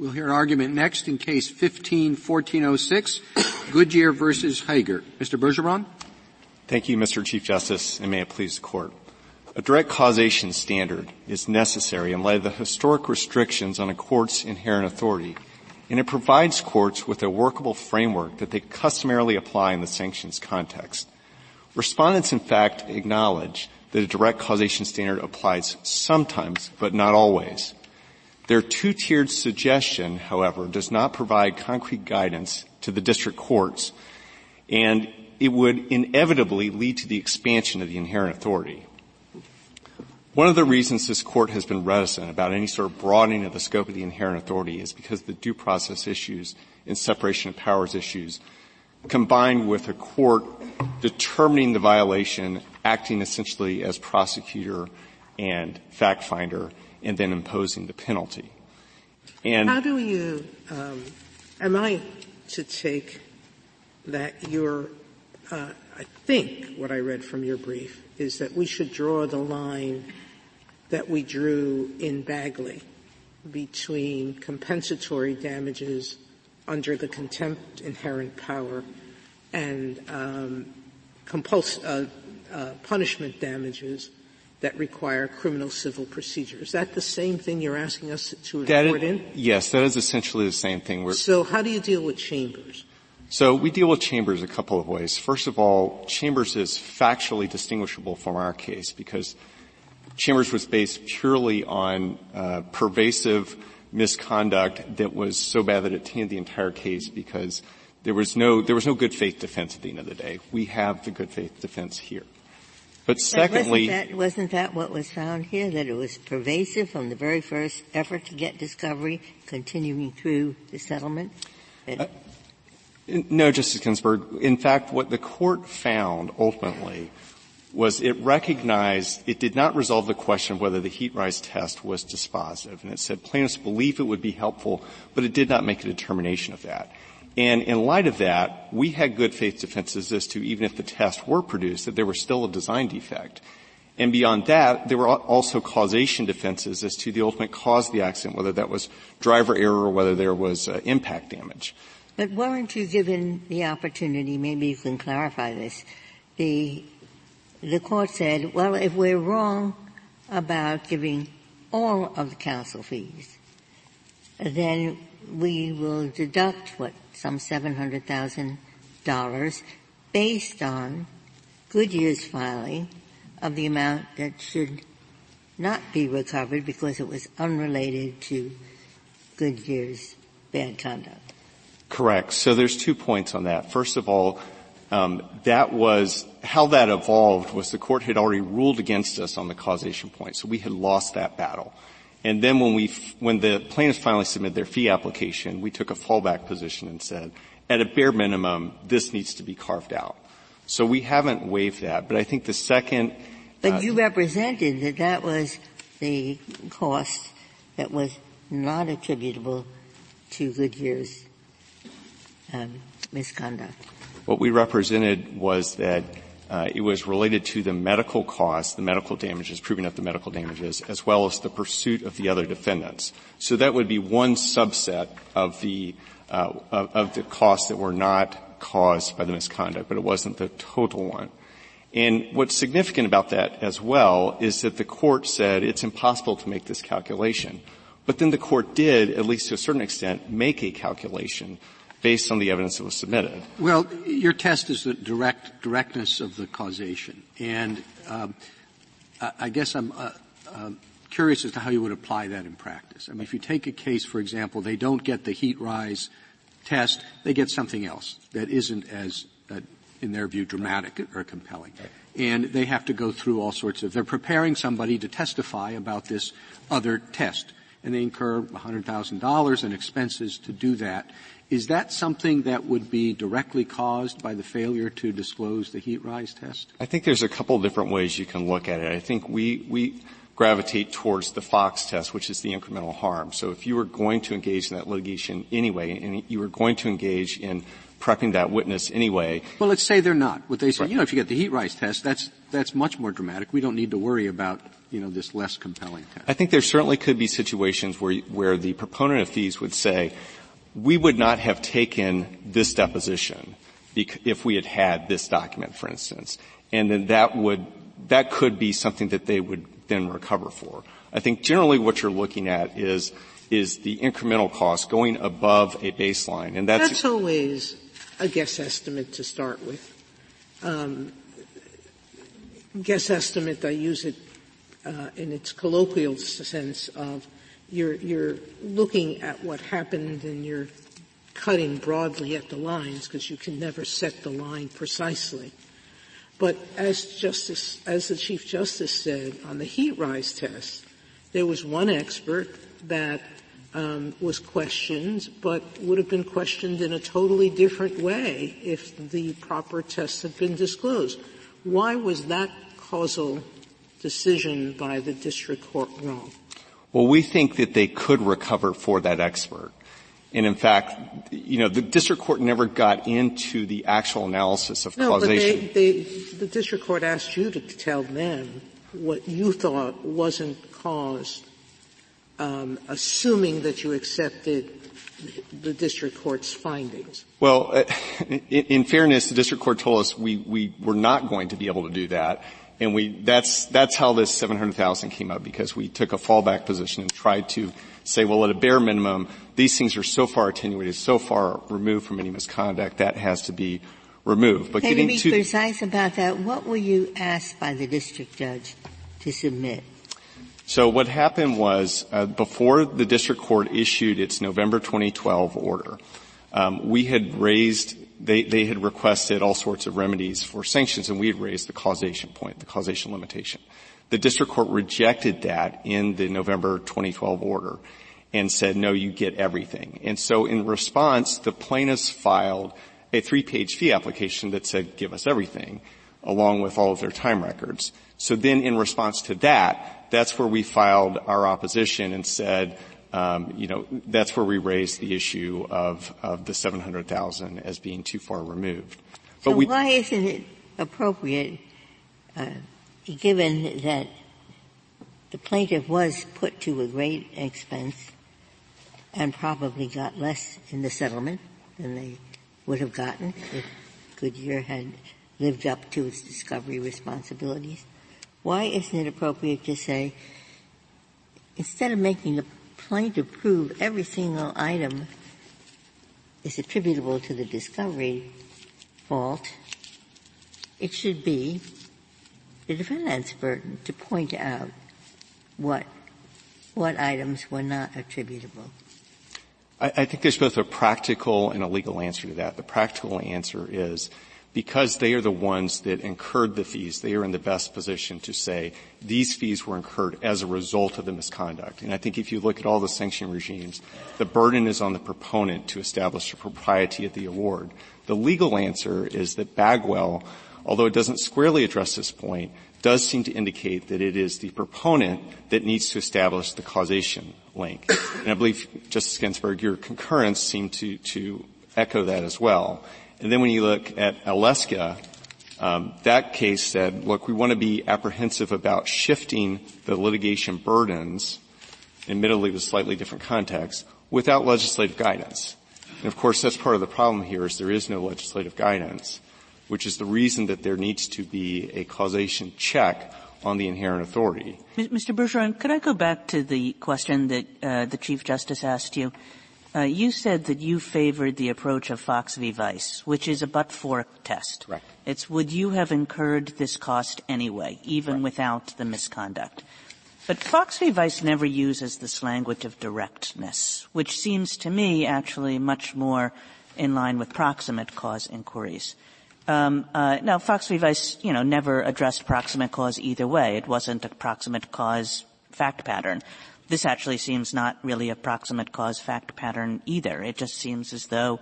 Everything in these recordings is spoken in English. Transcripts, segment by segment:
We'll hear an argument next in case 15-1406, Goodyear versus Haeger. Mr. Bergeron? Thank you, Mr. Chief Justice, and may it please the Court. A direct causation standard is necessary in light of the historic restrictions on a court's inherent authority, and it provides courts with a workable framework that they customarily apply in the sanctions context. Respondents, in fact, acknowledge that a direct causation standard applies sometimes, but not always. Their two-tiered suggestion, however, does not provide concrete guidance to the district courts, and it would inevitably lead to the expansion of the inherent authority. One of the reasons this court has been reticent about any sort of broadening of the scope of the inherent authority is because the due process issues and separation of powers issues combined with a court determining the violation, acting essentially as prosecutor and fact finder, and then imposing the penalty. And how do you? Um, am I to take that your? Uh, I think what I read from your brief is that we should draw the line that we drew in Bagwell between compensatory damages under the contempt inherent power and um, compuls- uh, uh, punishment damages that require criminal civil procedure. Is that the same thing you're asking us to import in? Yes, that is essentially the same thing. We're, so how do you deal with Chambers? So we deal with Chambers a couple of ways. First of all, Chambers is factually distinguishable from our case because Chambers was based purely on uh, pervasive misconduct that was so bad that it tainted the entire case because there was no there was no good faith defense at the end of the day. We have the good faith defense here. But secondly, but wasn't, that, wasn't that what was found here? That it was pervasive from the very first effort to get discovery, continuing through the settlement. Uh, no, Justice Ginsburg. In fact, what the court found ultimately was it recognized it did not resolve the question of whether the heat rise test was dispositive, and it said plaintiffs believe it would be helpful, but it did not make a determination of that. And in light of that, we had good faith defenses as to even if the tests were produced, that there was still a design defect. And beyond that, there were also causation defenses as to the ultimate cause of the accident, whether that was driver error or whether there was uh, impact damage. But weren't you given the opportunity, maybe you can clarify this, the, the court said, well, if we're wrong about giving all of the counsel fees, then we will deduct what some $700,000 based on Goodyear's filing of the amount that should not be recovered because it was unrelated to Goodyear's bad conduct. Correct. So there's two points on that. First of all, um, that was how that evolved was the court had already ruled against us on the causation point, so we had lost that battle. And then when we, when the plaintiffs finally submitted their fee application, we took a fallback position and said, at a bare minimum, this needs to be carved out. So we haven't waived that, but I think the second. But uh, you represented that that was the cost that was not attributable to Goodyear's um, misconduct. What we represented was that uh, it was related to the medical costs, the medical damages, proving up the medical damages, as well as the pursuit of the other defendants. So that would be one subset of the uh, of, of the costs that were not caused by the misconduct, but it wasn't the total one. And what's significant about that as well is that the court said it's impossible to make this calculation. But then the court did, at least to a certain extent, make a calculation based on the evidence that was submitted. Well, your test is the direct directness of the causation, and um, I guess I'm uh, uh, curious as to how you would apply that in practice. I mean, if you take a case, for example, they don't get the heat rise test, they get something else that isn't as, uh, in their view, dramatic or compelling. And they have to go through all sorts of, they're preparing somebody to testify about this other test. And they incur $100,000 in expenses to do that. Is that something that would be directly caused by the failure to disclose the heat rise test? I think there's a couple different ways you can look at it. I think we, we gravitate towards the Fox test, which is the incremental harm. So if you were going to engage in that litigation anyway, and you were going to engage in prepping that witness anyway. Well, let's say they're not. What they say, right. you know, if you get the heat rise test, that's that's much more dramatic. We don't need to worry about you know this less compelling test. I think there certainly could be situations where where the proponent of fees would say, we would not have taken this deposition if we had had this document, for instance, and then that would that could be something that they would then recover for. I think generally what you're looking at is is the incremental cost going above a baseline, and that's, that's always a guess estimate to start with. Um, guess estimate, I use it uh, in its colloquial sense of you're, you're looking at what happened and you're cutting broadly at the lines because you can never set the line precisely. But as Justice, as the Chief Justice said on the heat rise test, there was one expert that um, was questioned, but would have been questioned in a totally different way if the proper test had been disclosed. Why was that causal decision by the district court wrong? Well, we think that they could recover for that expert. And in fact, you know, the district court never got into the actual analysis of no, causation. But they, they, the district court asked you to tell them what you thought wasn't caused, um, assuming that you accepted the district court's findings. Well, uh, in, in, fairness, the district court told us we, we were not going to be able to do that. And we, that's, that's how this 700,000 came up because we took a fallback position and tried to say, well, at a bare minimum, these things are so far attenuated, so far removed from any misconduct, that has to be removed. But Can you be to, precise about that? What were you asked by the district judge to submit? So what happened was, uh, before the district court issued its November 2012 order, um, we had raised they, they had requested all sorts of remedies for sanctions, and we had raised the causation point, the causation limitation. The district court rejected that in the November 2012 order and said, no, you get everything. And so in response, the plaintiffs filed a three-page fee application that said, give us everything, along with all of their time records. So then in response to that, that's where we filed our opposition and said, um, you know, that's where we raised the issue of, of the 700,000 as being too far removed. But so we, why isn't it appropriate, uh, given that the plaintiff was put to a great expense and probably got less in the settlement than they would have gotten if Goodyear had lived up to its discovery responsibilities? Why isn't it appropriate to say, instead of making the plaintiff prove every single item is attributable to the discovery fault, it should be the defendant's burden to point out what what items were not attributable. I, I think there's both a practical and a legal answer to that. The practical answer is because they are the ones that incurred the fees, they are in the best position to say these fees were incurred as a result of the misconduct. And I think if you look at all the sanction regimes, the burden is on the proponent to establish the propriety of the award. The legal answer is that Bagwell, although it doesn't squarely address this point, does seem to indicate that it is the proponent that needs to establish the causation link. And I believe, Justice Ginsburg, your concurrence seemed to, to echo that as well. And then when you look at Alyeska, um, that case said, look, we want to be apprehensive about shifting the litigation burdens, admittedly with slightly different context, without legislative guidance. And of course, that's part of the problem here is there is no legislative guidance, which is the reason that there needs to be a causation check on the inherent authority. Mr. Bergeron, could I go back to the question that uh, the Chief Justice asked you? Uh, you said that you favored the approach of Fox v. Vice, which is a but-for test. Right. It's would you have incurred this cost anyway, even without the misconduct? But Fox v. Vice never uses this language of directness, which seems to me actually much more in line with proximate cause inquiries. Um, uh, now, Fox v. Vice, you know, never addressed proximate cause either way. It wasn't a proximate cause fact pattern. This actually seems not really a proximate cause fact pattern either. It just seems as though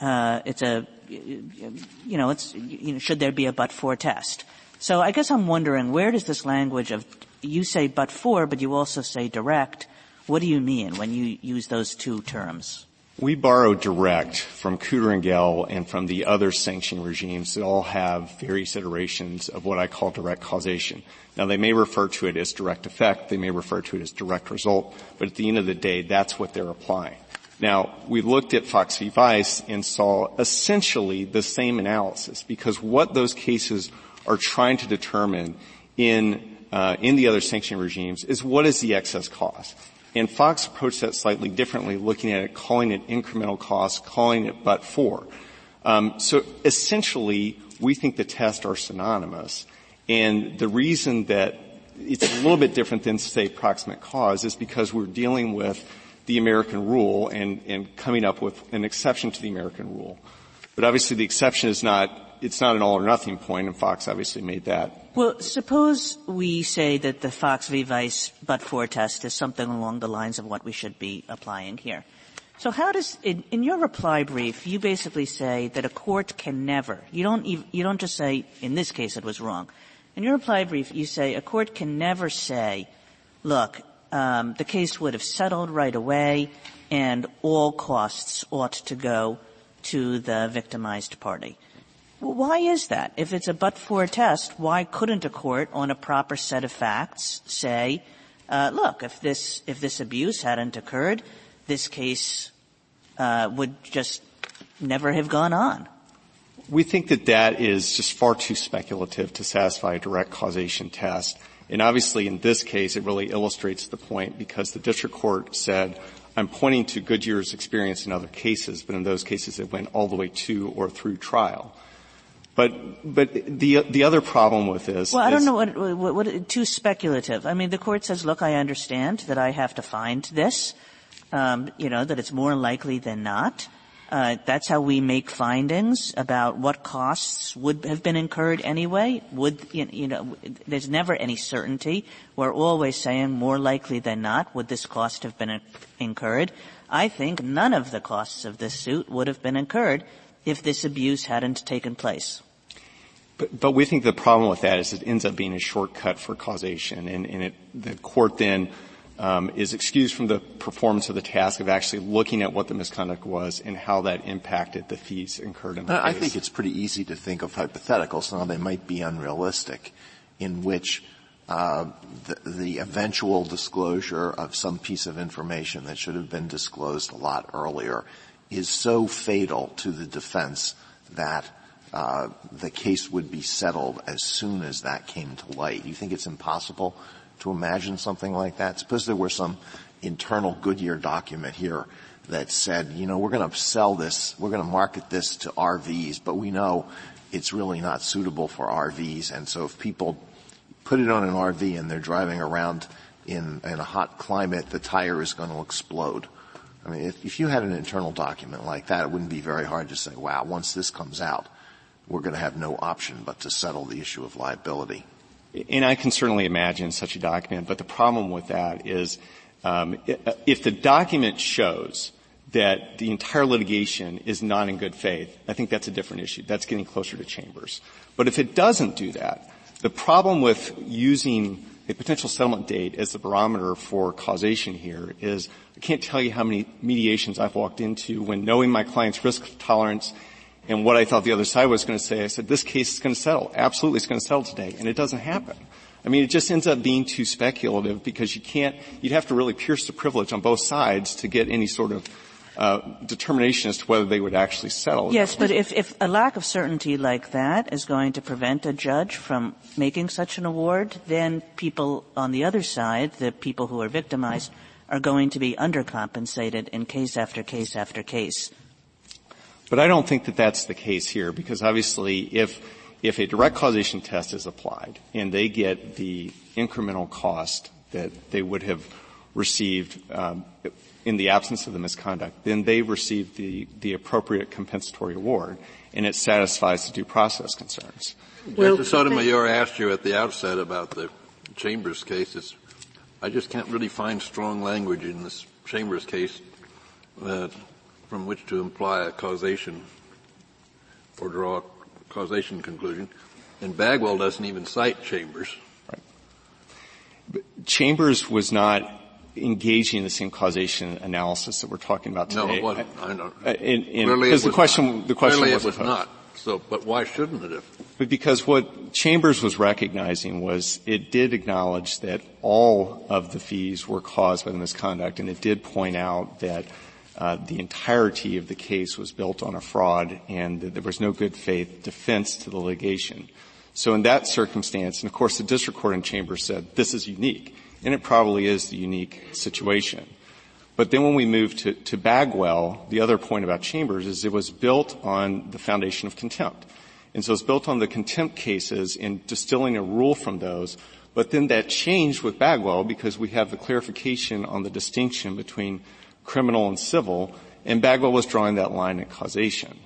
uh, it's a, you know, it's, you know, should there be a but-for test? So I guess I'm wondering, where does this language of, you say but-for, but you also say direct, what do you mean when you use those two terms? We borrow direct from Cooter and Gell and from the other sanction regimes that all have various iterations of what I call direct causation. Now they may refer to it as direct effect, they may refer to it as direct result, but at the end of the day, that's what they're applying. Now, we looked at Fox v. Vice and saw essentially the same analysis because what those cases are trying to determine in, uh, in the other sanction regimes is what is the excess cost. And Fox approached that slightly differently, looking at it, calling it incremental cost, calling it but for. Um, so essentially, we think the tests are synonymous. And the reason that it's a little bit different than, say, proximate cause is because we're dealing with the American rule and, and coming up with an exception to the American rule. But obviously the exception is not, it's not an all or nothing point, and Fox obviously made that well, suppose we say that the Fox v. Vice but-for test is something along the lines of what we should be applying here. So how does, in, in, your reply brief, you basically say that a court can never, you don't, even, you don't just say, in this case it was wrong. In your reply brief, you say a court can never say, look, um, the case would have settled right away and all costs ought to go to the victimized party. Well, why is that? If it's a but-for test, why couldn't a court on a proper set of facts say, uh, look, if this, if this abuse hadn't occurred, this case, uh, would just never have gone on? We think that that is just far too speculative to satisfy a direct causation test. And obviously in this case, it really illustrates the point because the district court said, I'm pointing to Goodyear's experience in other cases, but in those cases it went all the way to or through trial. But but the the other problem with this. Well, I don't know what, what, what too speculative. I mean, the court says, look, I understand that I have to find this. Um, you know that it's more likely than not. Uh, that's how we make findings about what costs would have been incurred anyway. Would you know? There's never any certainty. We're always saying more likely than not would this cost have been incurred. I think none of the costs of this suit would have been incurred if this abuse hadn't taken place. But, but we think the problem with that is it ends up being a shortcut for causation, and, and it, the court then um, is excused from the performance of the task of actually looking at what the misconduct was and how that impacted the fees incurred in the I case. think it's pretty easy to think of hypotheticals, now they might be unrealistic, in which uh, the, the, eventual disclosure of some piece of information that should have been disclosed a lot earlier is so fatal to the defense that uh, the case would be settled as soon as that came to light. You think it's impossible to imagine something like that? Suppose there were some internal Goodyear document here that said, you know, we're going to sell this, we're going to market this to RVs, but we know it's really not suitable for RVs, and so if people put it on an RV and they're driving around in, in a hot climate, the tire is going to explode. I mean, if, if you had an internal document like that, it wouldn't be very hard to say, wow, once this comes out, we're going to have no option but to settle the issue of liability. And I can certainly imagine such a document, but the problem with that is um, if the document shows that the entire litigation is not in good faith, I think that's a different issue. That's getting closer to chambers. But if it doesn't do that, the problem with using a potential settlement date as the barometer for causation here is I can't tell you how many mediations I've walked into when knowing my client's risk tolerance and what I thought the other side was going to say, I said, this case is going to settle. Absolutely it's going to settle today. And it doesn't happen. I mean, it just ends up being too speculative because you can't, you'd have to really pierce the privilege on both sides to get any sort of uh, determination as to whether they would actually settle. Yes, but if, if a lack of certainty like that is going to prevent a judge from making such an award, then people on the other side, the people who are victimized, are going to be undercompensated in case after case after case. But I don't think that that's the case here because obviously if, if a direct causation test is applied and they get the incremental cost that they would have received um, in the absence of the misconduct, then they receive the, the appropriate compensatory award, and it satisfies the due process concerns. Well, Justice Sotomayor asked you at the outset about the Chambers case. I just can't really find strong language in this Chambers case uh, from which to imply a causation or draw a causation conclusion. And Bagwell doesn't even cite Chambers. Right. Chambers was not engaging in the same causation analysis that we're talking about today. No, it wasn't. I know. Uh, in, in, clearly because the question, the question clearly was it was not. So, but why shouldn't it have? But because what Chambers was recognizing was it did acknowledge that all of the fees were caused by the misconduct, and it did point out that uh, the entirety of the case was built on a fraud and that there was no good faith defense to the litigation. So in that circumstance, and of course the district court in Chambers said this is unique, and it probably is the unique situation. But then when we move to, to Bagwell, the other point about Chambers is it was built on the foundation of contempt. And so it's built on the contempt cases and distilling a rule from those. But then that changed with Bagwell because we have the clarification on the distinction between criminal and civil, and Bagwell was drawing that line at causation.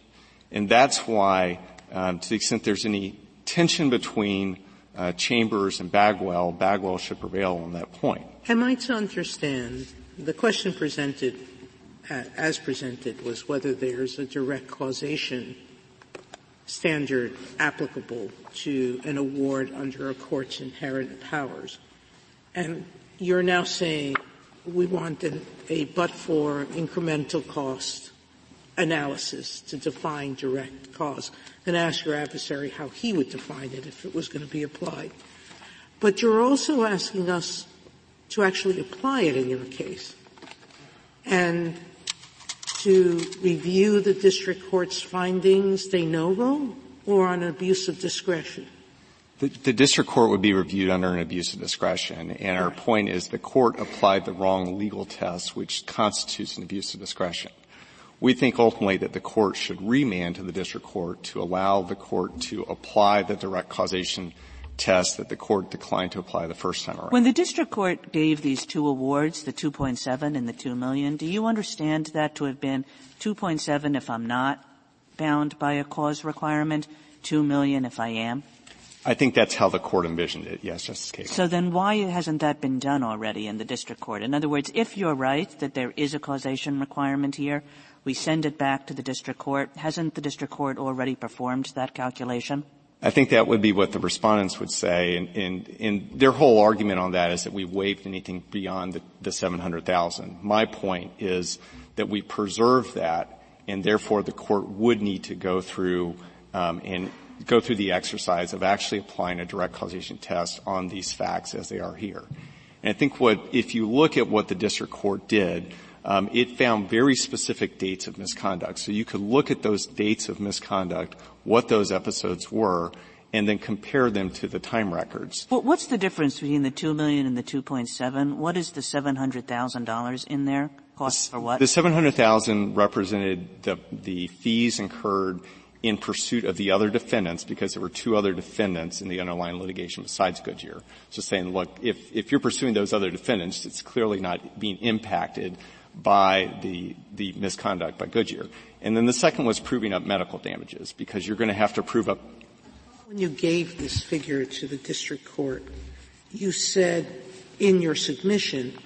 And that's why, um, to the extent there's any tension between uh, Chambers and Bagwell, Bagwell should prevail on that point. Am I to understand the question presented, uh, as presented, was whether there's a direct causation standard applicable to an award under a court's inherent powers. And you're now saying we wanted a but-for incremental cost analysis to define direct cause and ask your adversary how he would define it if it was going to be applied. But you're also asking us to actually apply it in your case and to review the district court's findings de novo or on an abuse of discretion? The, the, district court would be reviewed under an abuse of discretion, and our point is the court applied the wrong legal test, which constitutes an abuse of discretion. We think ultimately that the court should remand to the district court to allow the court to apply the direct causation test that the court declined to apply the first time around. When the district court gave these two awards, the 2.7 and the 2 million, do you understand that to have been 2.7 if I'm not bound by a cause requirement, 2 million if I am? I think that's how the court envisioned it, yes, Justice Kagan. So then why hasn't that been done already in the district court? In other words, if you're right that there is a causation requirement here, we send it back to the district court. Hasn't the district court already performed that calculation? I think that would be what the respondents would say, and, their whole argument on that is that we waived anything beyond the, the 700,000. My point is that we preserve that, and therefore the court would need to go through um, and go through the exercise of actually applying a direct causation test on these facts as they are here. And I think what, if you look at what the district court did, um, it found very specific dates of misconduct. So you could look at those dates of misconduct, what those episodes were, and then compare them to the time records. Well, what's the difference between the two million and the two point seven? What is the seven hundred thousand dollars in there? Cost for what? The seven hundred thousand represented the the fees incurred in pursuit of the other defendants because there were two other defendants in the underlying litigation besides Goodyear. So saying, look, if, if you're pursuing those other defendants, it's clearly not being impacted by the, the misconduct by Goodyear. And then the second was proving up medical damages because you're going to have to prove up. When you gave this figure to the district court, you said in your submission,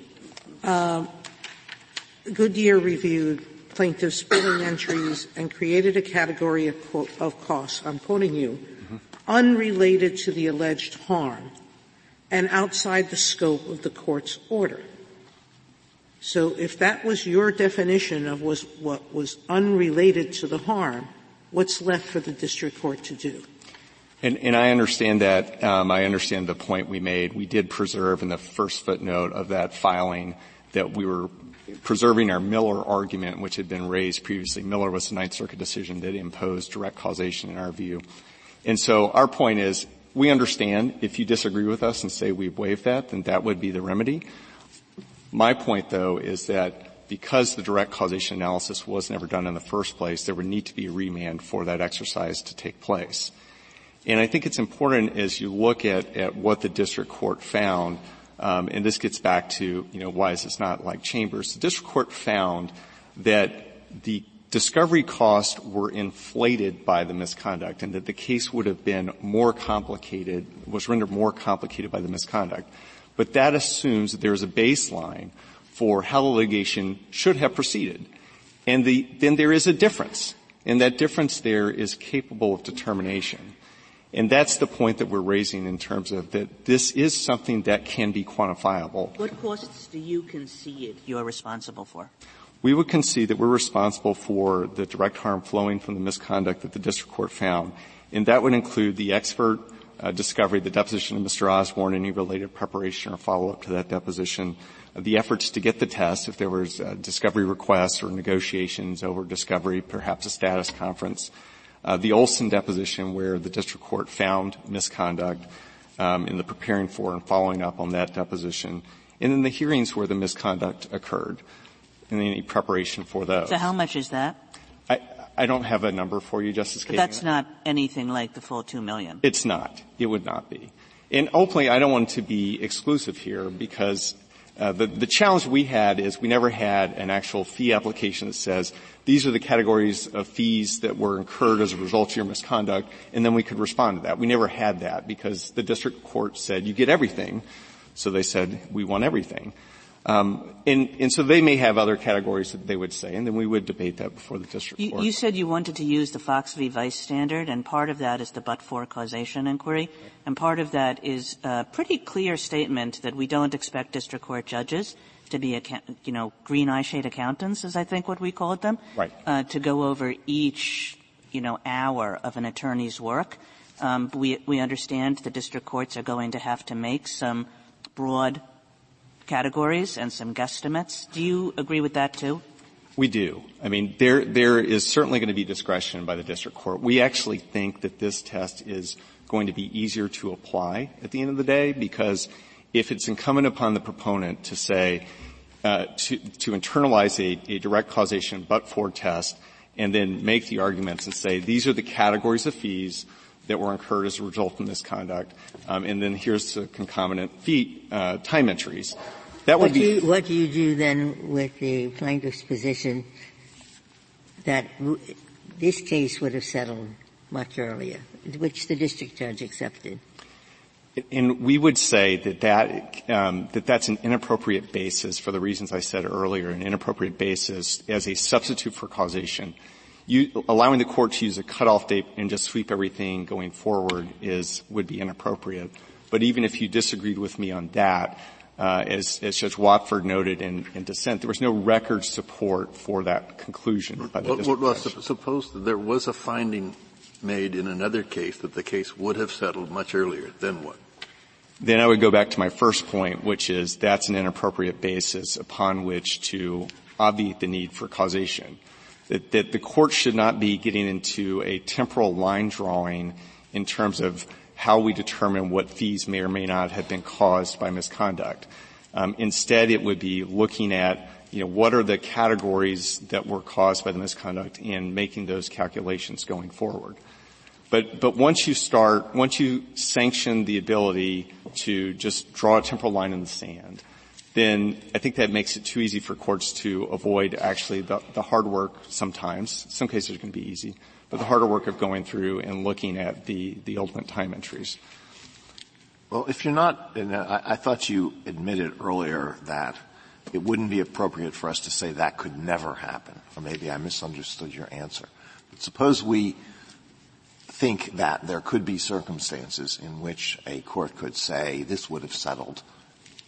uh, Goodyear reviewed plaintiff's billing entries and created a category of, quote, of costs, I'm quoting you, mm-hmm. unrelated to the alleged harm and outside the scope of the court's order. So if that was your definition of was, what was unrelated to the harm, what's left for the district court to do? And, and I understand that. Um, I understand the point we made. We did preserve in the first footnote of that filing that we were preserving our Miller argument, which had been raised previously. Miller was the Ninth Circuit decision that imposed direct causation in our view. And so our point is, we understand if you disagree with us and say we've waived that, then that would be the remedy. My point though is that because the direct causation analysis was never done in the first place, there would need to be a remand for that exercise to take place. And I think it's important as you look at, at what the district court found um, and this gets back to, you know, why is this not like Chambers? The district court found that the discovery costs were inflated by the misconduct and that the case would have been more complicated, was rendered more complicated by the misconduct. But that assumes that there's a baseline for how the litigation should have proceeded. And the, then there is a difference. And that difference there is capable of determination. And that's the point that we're raising in terms of that this is something that can be quantifiable. What costs do you concede you're responsible for? We would concede that we're responsible for the direct harm flowing from the misconduct that the district court found. And that would include the expert discovery, the deposition of Mr. Osborne, any related preparation or follow-up to that deposition, uh, the efforts to get the test, if there was uh, discovery requests or negotiations over discovery, perhaps a status conference, uh, the Olson deposition where the district court found misconduct um, in the preparing for and following up on that deposition, and then the hearings where the misconduct occurred, and any preparation for those. So how much is that? I, don't have a number for you, Justice Kagan. That's not anything like the full two million. It's not. It would not be. And ultimately, I don't want to be exclusive here because uh, the, the challenge we had is we never had an actual fee application that says these are the categories of fees that were incurred as a result of your misconduct, and then we could respond to that. We never had that because the district court said you get everything, so they said we want everything. Um, and, and, so they may have other categories that they would say, and then we would debate that before the district you, court. You said you wanted to use the Fox v. Vice standard, and part of that is the but-for causation inquiry, and part of that is a pretty clear statement that we don't expect district court judges to be, you know, green eye shade accountants, as I think what we called them, right. uh, to go over each, you know, hour of an attorney's work. Um, we, we understand the district courts are going to have to make some broad categories and some guesstimates. Do you agree with that too? We do. I mean, there, there is certainly going to be discretion by the district court. We actually think that this test is going to be easier to apply at the end of the day because if it's incumbent upon the proponent to say, uh, to, to internalize a, a direct causation but-for test and then make the arguments and say these are the categories of fees that were incurred as a result of misconduct, um, and then here's the concomitant fee uh, time entries. That would what be. Do you, what do you do then with the plaintiff's position that w- this case would have settled much earlier, which the district judge accepted? And we would say that that, um, that that's an inappropriate basis for the reasons I said earlier, an inappropriate basis as a substitute for causation. You, allowing the court to use a cutoff date and just sweep everything going forward is would be inappropriate. But even if you disagreed with me on that, uh, as, as, Judge Watford noted in, in, dissent, there was no record support for that conclusion well, well, suppose there was a finding made in another case that the case would have settled much earlier. Then what? Then I would go back to my first point, which is that's an inappropriate basis upon which to obviate the need for causation. That, that the court should not be getting into a temporal line drawing in terms of how we determine what fees may or may not have been caused by misconduct. Um, instead, it would be looking at you know what are the categories that were caused by the misconduct and making those calculations going forward. But but once you start, once you sanction the ability to just draw a temporal line in the sand, then I think that makes it too easy for courts to avoid actually the, the hard work sometimes. Some cases it can be easy but the harder work of going through and looking at the, the ultimate time entries. Well, if you're not, and I, I thought you admitted earlier that it wouldn't be appropriate for us to say that could never happen, or maybe I misunderstood your answer. But suppose we think that there could be circumstances in which a court could say this would have settled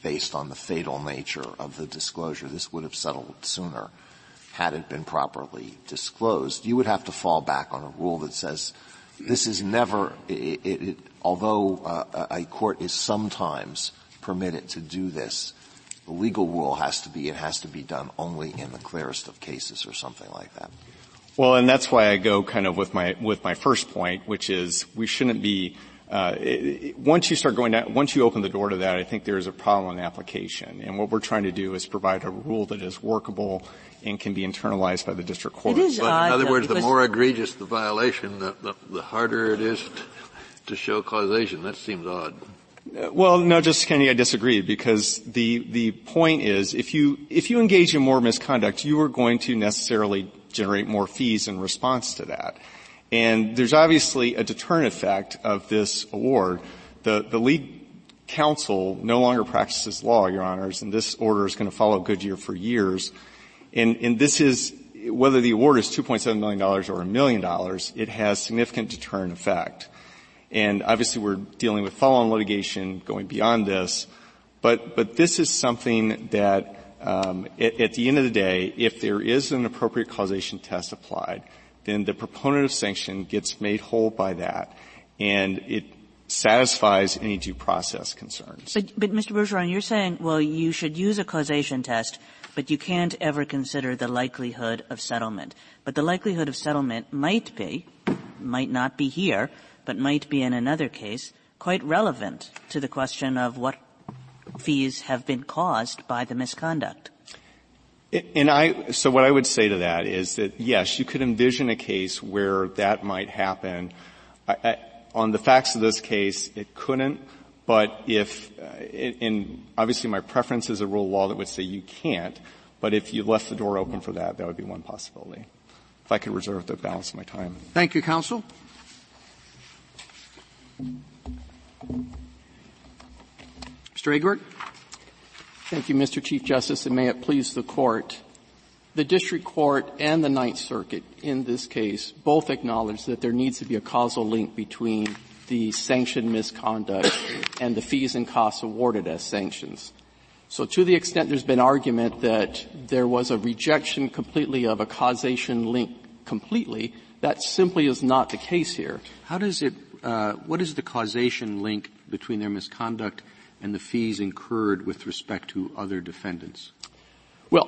based on the fatal nature of the disclosure. This would have settled sooner had it been properly disclosed. You would have to fall back on a rule that says this is never, it, it, it, although uh, a court is sometimes permitted to do this, the legal rule has to be it has to be done only in the clearest of cases or something like that. Well, and that's why I go kind of with my with my first point, which is we shouldn't be uh, it, once you start going down, once you open the door to that, I think there is a problem in application. And what we're trying to do is provide a rule that is workable and can be internalized by the district court. It is but odd, in other though, words, the more egregious the violation, the, the, the harder it is to show causation. That seems odd. Uh, well, no, Justice Kennedy, I disagree because the the point is if you if you engage in more misconduct, you are going to necessarily generate more fees in response to that. And there's obviously a deterrent effect of this award. The, the lead counsel no longer practices law, Your Honors, and this order is going to follow Goodyear for years. And, and this is, whether the award is $2.7 million or a million dollars, it has significant deterrent effect. And obviously we're dealing with follow-on litigation going beyond this. But, but this is something that um, at, at the end of the day, if there is an appropriate causation test applied, then the proponent of sanction gets made whole by that, and it satisfies any due process concerns. But, but Mr. Bergeron, you're saying, well, you should use a causation test, but you can't ever consider the likelihood of settlement. But the likelihood of settlement might be, might not be here, but might be in another case, quite relevant to the question of what fees have been caused by the misconduct. And I, so what I would say to that is that yes, you could envision a case where that might happen. I, I, on the facts of this case, it couldn't. But if, uh, and obviously my preference is a rule of law that would say you can't. But if you left the door open for that, that would be one possibility. If I could reserve the balance of my time. Thank you, counsel. Mr. Agert. Thank you, Mr. Chief Justice, and may it please the court. The district court and the Ninth Circuit in this case both acknowledge that there needs to be a causal link between the sanctioned misconduct and the fees and costs awarded as sanctions. So to the extent there's been argument that there was a rejection completely of a causation link completely, that simply is not the case here. How does it, uh, what is the causation link between their misconduct and the fees incurred with respect to other defendants? Well,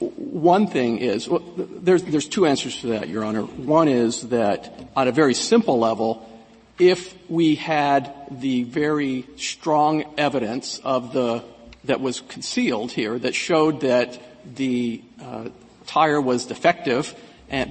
one thing is, well, there's, there's two answers to that, Your Honor. One is that on a very simple level, if we had the very strong evidence of the, that was concealed here that showed that the uh, tire was defective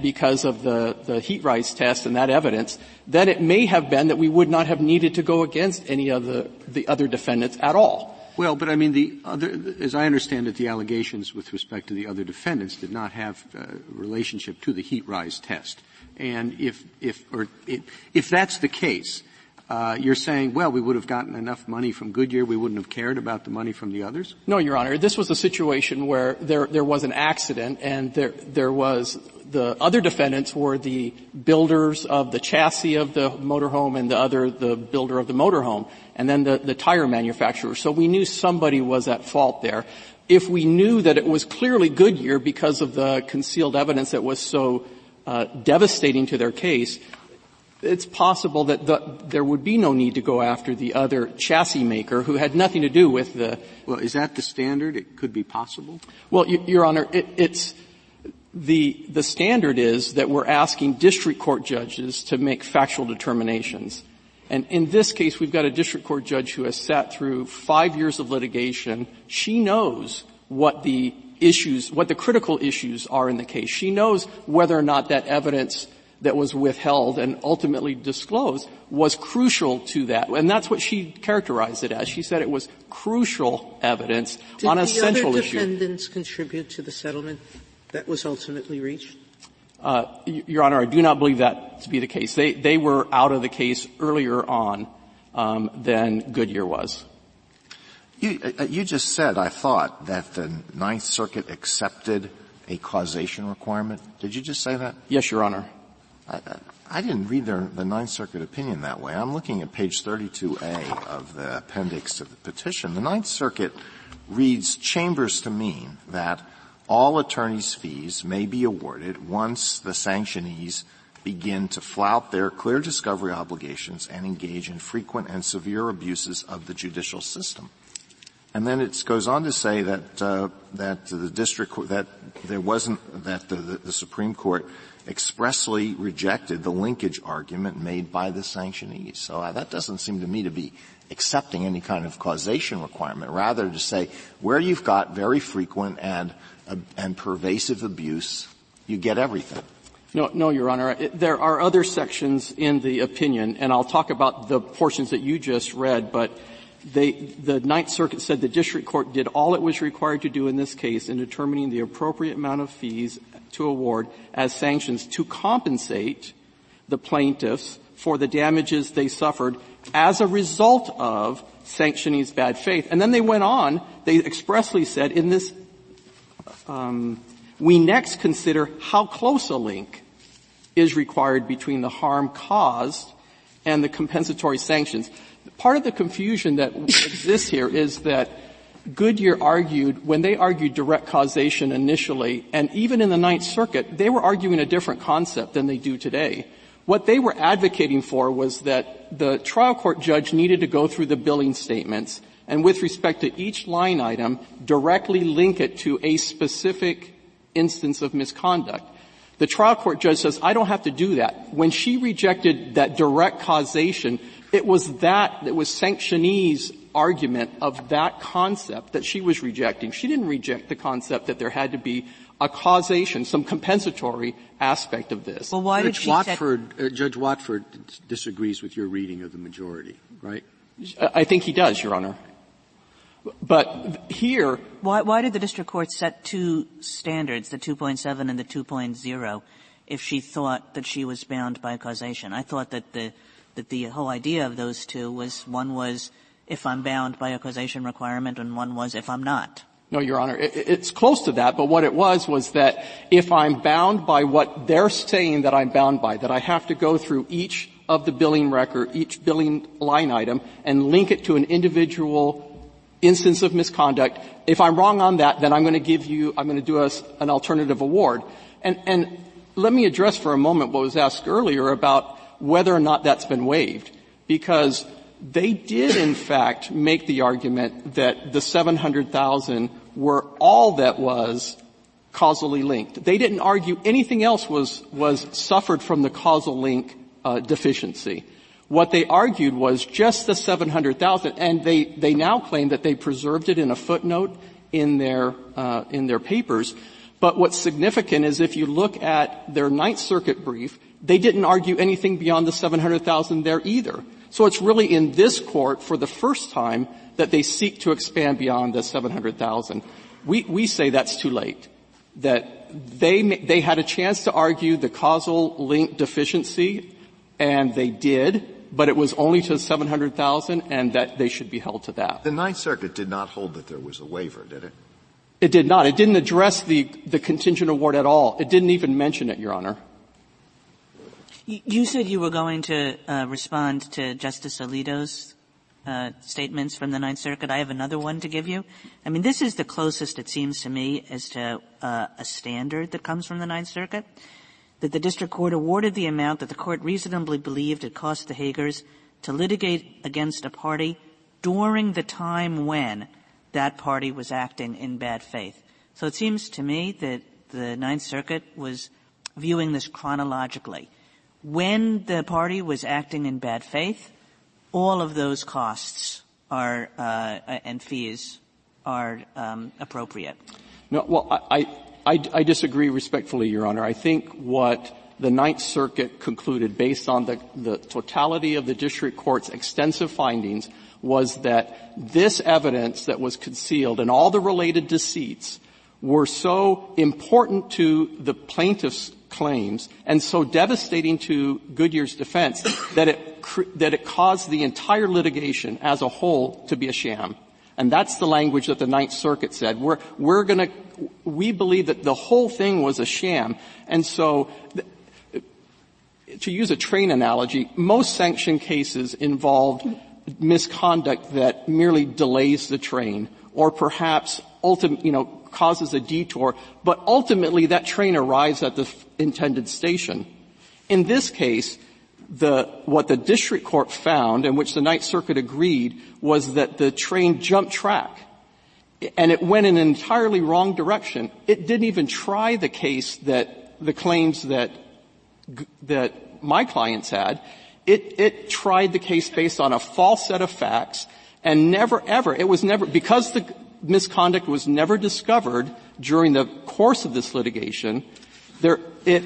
because of the, the heat rise test and that evidence, then it may have been that we would not have needed to go against any of the, the other defendants at all. Well, but I mean, the other, as I understand it, the allegations with respect to the other defendants did not have a relationship to the heat rise test. And if, if, or if that's the case, uh, you're saying, well, we would have gotten enough money from Goodyear, we wouldn't have cared about the money from the others? No, Your Honor. This was a situation where there, there was an accident and there, there was the other defendants were the builders of the chassis of the motorhome and the other the builder of the motorhome, and then the, the tire manufacturer. So we knew somebody was at fault there. If we knew that it was clearly Goodyear because of the concealed evidence that was so uh, devastating to their case, it's possible that the, there would be no need to go after the other chassis maker who had nothing to do with the. Well, is that the standard? It could be possible. Well, Your Honor, it, it's the, the standard is that we're asking district court judges to make factual determinations. And in this case, we've got a district court judge who has sat through five years of litigation. She knows what the issues, what the critical issues are in the case. She knows whether or not that evidence that was withheld and ultimately disclosed was crucial to that. And that's what she characterized it as. She said it was crucial evidence Did on a central issue. Did the other defendants contribute to the settlement? That was ultimately reached? Uh, Your Honor, I do not believe that to be the case. They, they were out of the case earlier on um, than Goodyear was. You, uh, you just said, I thought, that the Ninth Circuit accepted a causation requirement. Did you just say that? Yes, Your Honor. I, I didn't read their, the Ninth Circuit opinion that way. I'm looking at page 32A of the appendix to the petition. The Ninth Circuit reads Chambers to mean that all attorneys' fees may be awarded once the sanctionees begin to flout their clear discovery obligations and engage in frequent and severe abuses of the judicial system. And then it goes on to say that uh, that the district that there wasn't that the, the, Supreme Court expressly rejected the linkage argument made by the sanctionees. So uh, that doesn't seem to me to be accepting any kind of causation requirement. Rather, to say where you've got very frequent and uh, and pervasive abuse, you get everything. No, no, Your Honor. It, there are other sections in the opinion, and I'll talk about the portions that you just read, but they, the Ninth Circuit said the district court did all it was required to do in this case in determining the appropriate amount of fees to award as sanctions to compensate the plaintiffs for the damages they suffered as a result of sanctionee's bad faith. And then they went on, they expressly said in this um, we next consider how close a link is required between the harm caused and the compensatory sanctions. Part of the confusion that exists here is that Goodyear argued, when they argued direct causation initially, and even in the Ninth Circuit, they were arguing a different concept than they do today. What they were advocating for was that the trial court judge needed to go through the billing statements and with respect to each line item, directly link it to a specific instance of misconduct. The trial court judge says, I don't have to do that. When she rejected that direct causation, it was that, it was sanctionee's argument of that concept that she was rejecting. She didn't reject the concept that there had to be a causation, some compensatory aspect of this. Well, why Judge did she Watford, uh, Judge Watford disagrees with your reading of the majority, right? I think he does, Your Honor. But here, why, why did the district court set two standards, the 2.7 and the 2.0, if she thought that she was bound by causation? I thought that the that the whole idea of those two was one was if I'm bound by a causation requirement, and one was if I'm not. No, Your Honor. It's close to that, but what it was was that if I'm bound by what they're saying that I'm bound by, that I have to go through each of the billing record, each billing line item, and link it to an individual instance of misconduct. If I'm wrong on that, then I'm going to give you, I'm going to do a, an alternative award. And, and let me address for a moment what was asked earlier about whether or not that's been waived. Because they did in fact make the argument that the 700,000 were all that was causally linked. They didn't argue anything else was, was suffered from the causal link uh, deficiency. What they argued was just the 700,000, and they, they now claim that they preserved it in a footnote in their, uh, in their papers. But what's significant is if you look at their Ninth Circuit brief, they didn't argue anything beyond the 700,000 there either. So it's really in this court for the first time that they seek to expand beyond the 700,000. We, we say that's too late. That they, they had a chance to argue the causal link deficiency, and they did, but it was only to 700,000 and that they should be held to that. The Ninth Circuit did not hold that there was a waiver, did it? It did not. It didn't address the, the contingent award at all. It didn't even mention it, Your Honor. You said you were going to uh, respond to Justice Alito's uh, statements from the Ninth Circuit. I have another one to give you. I mean, this is the closest it seems to me as to uh, a standard that comes from the Ninth Circuit that the district court awarded the amount that the court reasonably believed it cost the Haegers to litigate against a party during the time when that party was acting in bad faith. So it seems to me that the Ninth Circuit was viewing this chronologically. When the party was acting in bad faith, all of those costs are uh, and fees are um, appropriate. No, well, I, I, I disagree respectfully, Your Honor. I think what the Ninth Circuit concluded based on the, the totality of the district court's extensive findings was that this evidence that was concealed and all the related deceits were so important to the plaintiff's claims and so devastating to Goodyear's defense that it, that it caused the entire litigation as a whole to be a sham. And that's the language that the Ninth Circuit said. We're, we're gonna, we believe that the whole thing was a sham. And so, to use a train analogy, most sanction cases involve misconduct that merely delays the train or perhaps ultimate, you know, causes a detour, but ultimately that train arrives at the intended station. In this case, the, what the district court found and which the Ninth Circuit agreed was that the train jumped track and it went in an entirely wrong direction. It didn't even try the case that the claims that that my clients had. It, it tried the case based on a false set of facts and never ever, it was never, because the misconduct was never discovered during the course of this litigation, there, it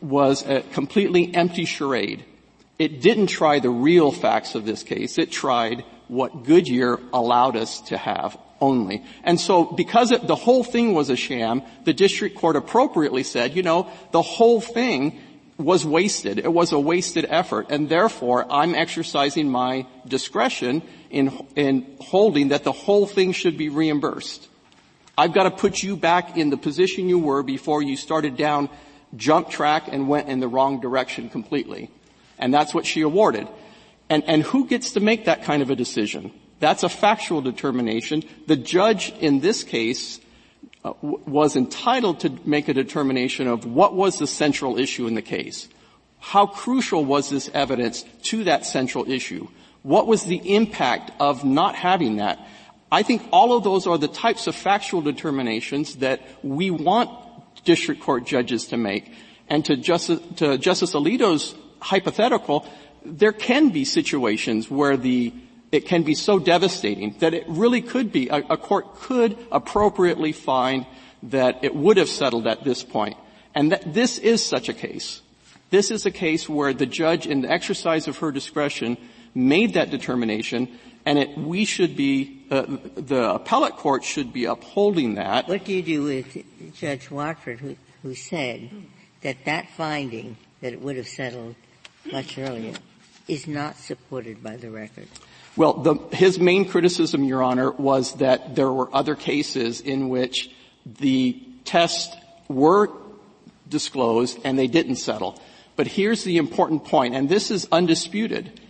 was a completely empty charade. It didn't try the real facts of this case. It tried what Goodyear allowed us to have only. And so because it, the whole thing was a sham, the district court appropriately said, you know, the whole thing was wasted. It was a wasted effort. And therefore, I'm exercising my discretion in, in holding that the whole thing should be reimbursed. I've got to put you back in the position you were before you started down jump track and went in the wrong direction completely. And that's what she awarded. And, and who gets to make that kind of a decision? That's a factual determination. The judge in this case uh, w- was entitled to make a determination of what was the central issue in the case. How crucial was this evidence to that central issue? What was the impact of not having that? I think all of those are the types of factual determinations that we want district court judges to make. And to Justice, to Justice Alito's hypothetical, there can be situations where the it can be so devastating that it really could be a, a court could appropriately find that it would have settled at this point. And that this is such a case. This is a case where the judge, in the exercise of her discretion, made that determination, and it, we should be, uh, the appellate court should be upholding that. What do you do with Judge Watford, who, who said that that finding, that it would have settled much earlier, is not supported by the record? Well, the, his main criticism, Your Honor, was that there were other cases in which the tests were disclosed and they didn't settle. But here's the important point, and this is undisputed.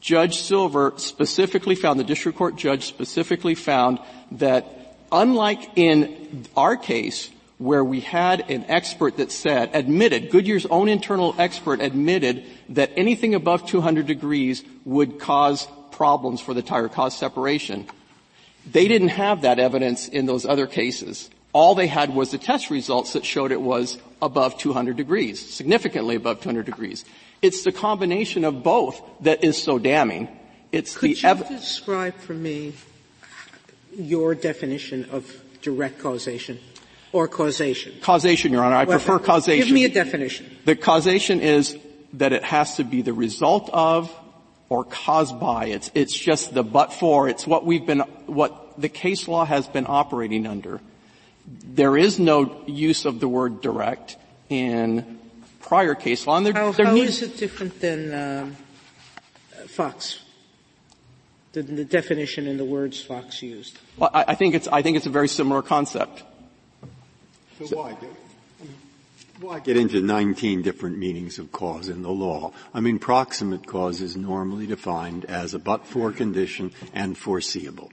Judge Silver specifically found, the district court judge specifically found that unlike in our case, where we had an expert that said, admitted, Goodyear's own internal expert admitted that anything above 200 degrees would cause problems for the tire, cause separation. They didn't have that evidence in those other cases. All they had was the test results that showed it was above 200 degrees, significantly above 200 degrees. It's the combination of both that is so damning. It's Could the you describe for me your definition of direct causation or causation? Causation, Your Honor. I well, prefer causation. Give me a definition. The causation is that it has to be the result of or caused by. It's, it's just the but for. It's what we've been, what the case law has been operating under. There is no use of the word direct in prior case law. And there, how, there how needs, is it different than um, Fox? The, the, definition in the words Fox used. Well, I, I, think it's I think it's a very similar concept. So, so why? Why get into 19 different meanings of cause in the law? I mean, proximate cause is normally defined as a but-for condition and foreseeable.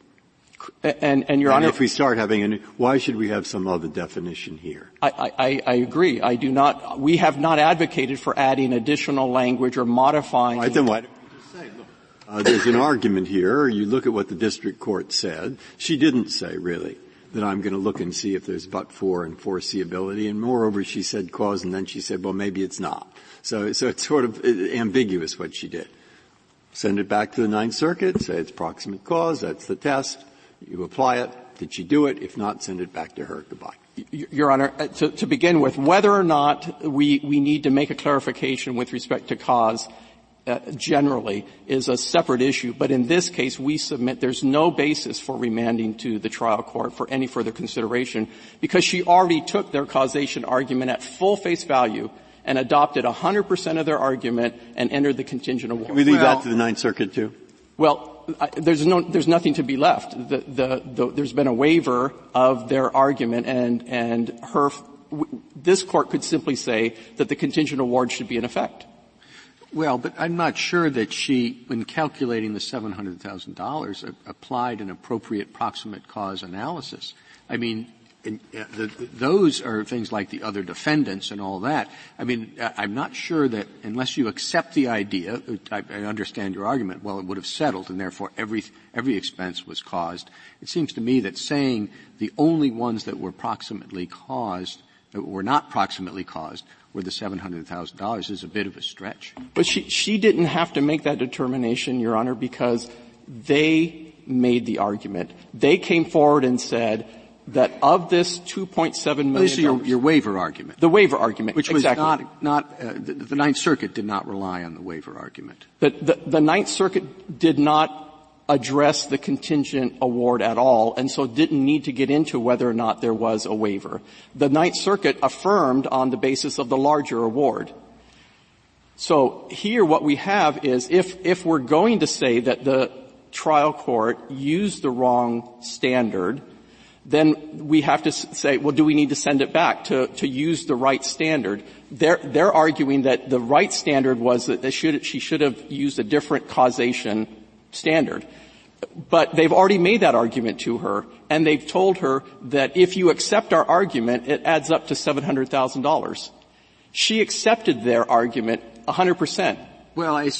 And, and Your and Honor, if we start having a, why should we have some other definition here? I, I, I agree. I do not. We have not advocated for adding additional language or modifying. Right, then why don't you just say, look, uh, there's an argument here. You look at what the district court said. She didn't say really that I'm going to look and see if there's but for and foreseeability. And moreover, she said cause, and then she said, well, maybe it's not. So, so it's sort of ambiguous what she did. Send it back to the Ninth Circuit, say it's proximate cause, that's the test. You apply it. Did she do it? If not, send it back to her. Goodbye. Your Honor, uh, to, to begin with, whether or not we, we need to make a clarification with respect to cause uh, generally is a separate issue, but in this case we submit there's no basis for remanding to the trial court for any further consideration because she already took their causation argument at full face value and adopted 100% of their argument and entered the contingent award. Can we leave well, that to the Ninth Circuit too? Well, I, there's no, there's nothing to be left. The, the, the, there's been a waiver of their argument and, and her, this court could simply say that the contingent award should be in effect. Well, but I'm not sure that she, when calculating the $700,000, applied an appropriate proximate cause analysis. I mean, uh, the, those are things like the other defendants and all that. I mean, I'm not sure that unless you accept the idea, I, I understand your argument, well, it would have settled and therefore every, every expense was caused. It seems to me that saying the only ones that were proximately caused, that were not proximately caused, were the $700,000 is a bit of a stretch. But she, she didn't have to make that determination, Your Honor, because they made the argument. They came forward and said that of this 2.7 million. Well, this is your, your, waiver argument. The waiver argument, which exactly. was not not uh, the, the, Ninth Circuit did not rely on the waiver argument. The, the, the Ninth Circuit did not address the contingent award at all, and so didn't need to get into whether or not there was a waiver. The Ninth Circuit affirmed on the basis of the larger award. So here what we have is if, if we're going to say that the trial court used the wrong standard, then we have to say, well, do we need to send it back to, to use the right standard? They're, they're arguing that the right standard was that should, she should have used a different causation standard. But they've already made that argument to her, and they've told her that if you accept our argument, it adds up to $700,000. She accepted their argument 100%. Well, I,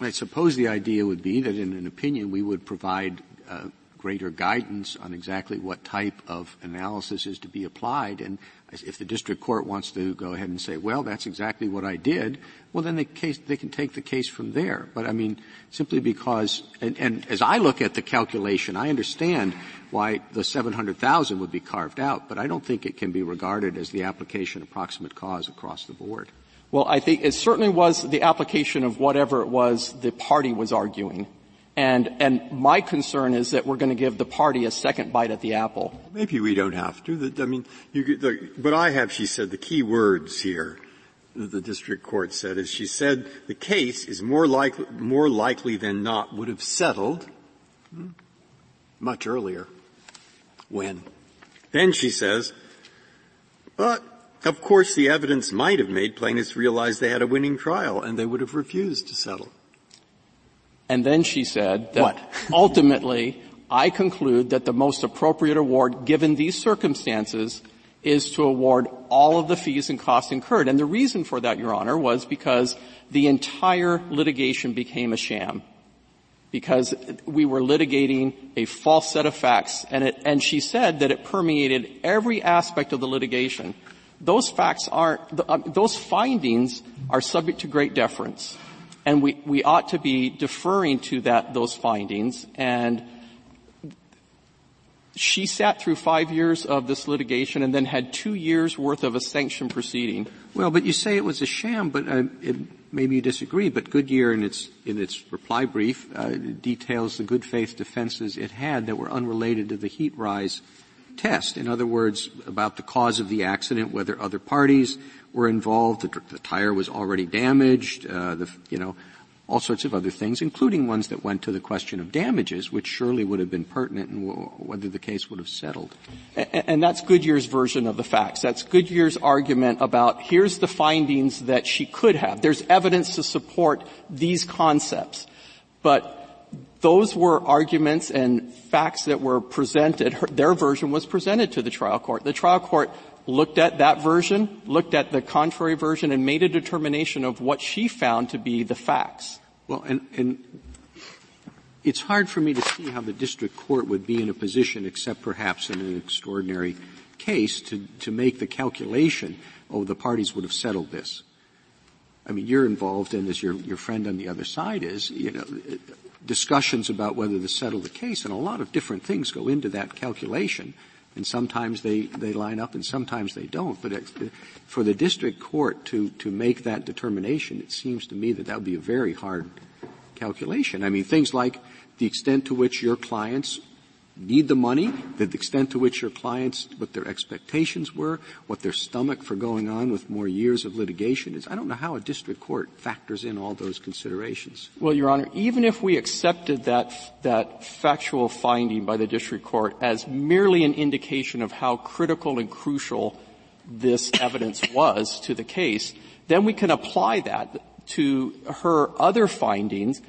I, suppose the idea would be that in an opinion we would provide uh, greater guidance on exactly what type of analysis is to be applied. And if the district court wants to go ahead and say, well, that's exactly what I did, well, then the case, they can take the case from there. But I mean, simply because, and, and as I look at the calculation, I understand why the 700,000 would be carved out, but I don't think it can be regarded as the application of proximate cause across the board. Well, I think it certainly was the application of whatever it was the party was arguing. And, and my concern is that we're going to give the party a second bite at the apple. Maybe we don't have to. I mean, you, the, but I have, she said, the key words here that the district court said is she said the case is more likely, more likely than not would have settled hmm, much earlier. When? Then she says, but of course the evidence might have made plaintiffs realize they had a winning trial and they would have refused to settle. And then she said that what? ultimately, I conclude that the most appropriate award given these circumstances is to award all of the fees and costs incurred. And the reason for that, Your Honor, was because the entire litigation became a sham. Because we were litigating a false set of facts, and, it, and she said that it permeated every aspect of the litigation. Those facts aren't, uh, those findings are subject to great deference and we, we ought to be deferring to that, those findings. And she sat through five years of this litigation and then had two years worth of a sanction proceeding. Well, but you say it was a sham, but uh, it, maybe you disagree. But Goodyear, in its in its reply brief, uh, details the good faith defenses it had that were unrelated to the heat rise test. In other words, about the cause of the accident, whether other parties were involved, the, the tire was already damaged, uh, the, you know, all sorts of other things, including ones that went to the question of damages, which surely would have been pertinent in w- whether the case would have settled. And, and that's Goodyear's version of the facts. That's Goodyear's argument about here's the findings that she could have. There's evidence to support these concepts. But those were arguments and facts that were presented. Her, their version was presented to the trial court. The trial court looked at that version, looked at the contrary version, and made a determination of what she found to be the facts. Well, and, and it's hard for me to see how the district court would be in a position, except perhaps in an extraordinary case, to, to make the calculation, oh, the parties would have settled this. I mean, you're involved in, as your, your friend on the other side is, you know, discussions about whether to settle the case, and a lot of different things go into that calculation and sometimes they, they line up and sometimes they don't. But for the district court to, to make that determination, it seems to me that that would be a very hard calculation. I mean, things like the extent to which your clients need the money, the extent to which your clients, what their expectations were, what their stomach for going on with more years of litigation is. I don't know how a district court factors in all those considerations. Well, Your Honor, even if we accepted that, that factual finding by the district court as merely an indication of how critical and crucial this evidence was to the case, then we can apply that to her other findings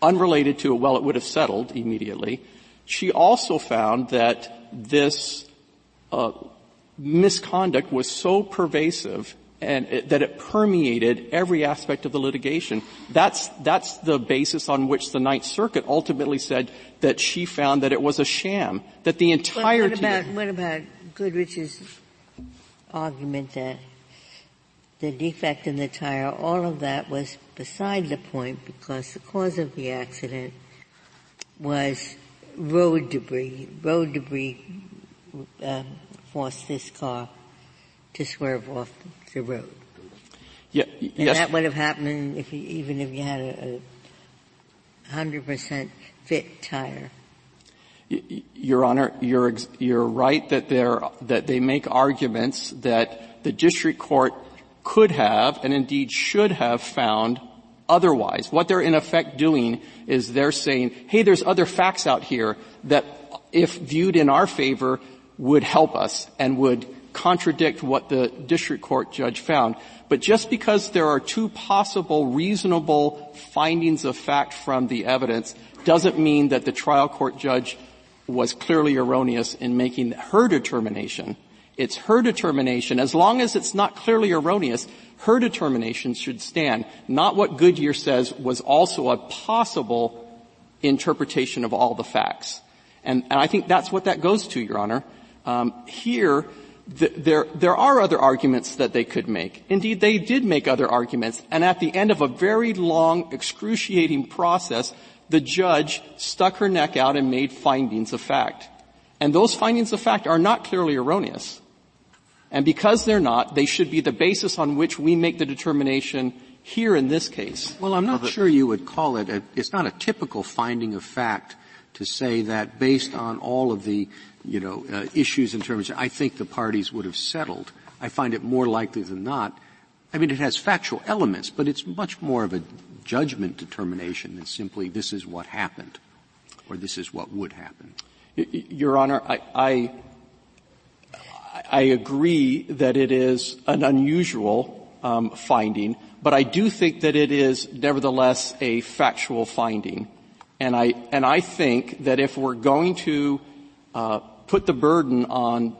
unrelated to, well, it would have settled immediately, she also found that this uh, misconduct was so pervasive and it, that it permeated every aspect of the litigation. That's that's the basis on which the Ninth Circuit ultimately said that she found that it was a sham. That the entire what about what about Goodrich's argument that the defect in the tire, all of that was beside the point because the cause of the accident was road debris. Road debris um, forced this car to swerve off the road. Yeah, and yes. that would have happened if you, even if you had a, a 100% fit tire. Your Honor, you're, you're right that, that they make arguments that the district court could have and indeed should have found otherwise. What they're in effect doing is they're saying, hey, there's other facts out here that if viewed in our favor would help us and would contradict what the district court judge found. But just because there are two possible reasonable findings of fact from the evidence doesn't mean that the trial court judge was clearly erroneous in making her determination. It's her determination. As long as it's not clearly erroneous, her determination should stand, not what Goodyear says was also a possible interpretation of all the facts. And, and I think that's what that goes to, Your Honor. Um, here, the, there, there are other arguments that they could make. Indeed, they did make other arguments. And at the end of a very long, excruciating process, the judge stuck her neck out and made findings of fact. And those findings of fact are not clearly erroneous. And because they're not, they should be the basis on which we make the determination here in this case. Well, I'm not sure you would call it, a, it's not a typical finding of fact to say that based on all of the, you know, uh, issues in terms of, I think the parties would have settled. I find it more likely than not. I mean, it has factual elements, but it's much more of a judgment determination than simply this is what happened or this is what would happen. Your Honor, I, I, I agree that it is an unusual um, finding, but I do think that it is nevertheless a factual finding. And I, and I think that if we're going to uh, put the burden on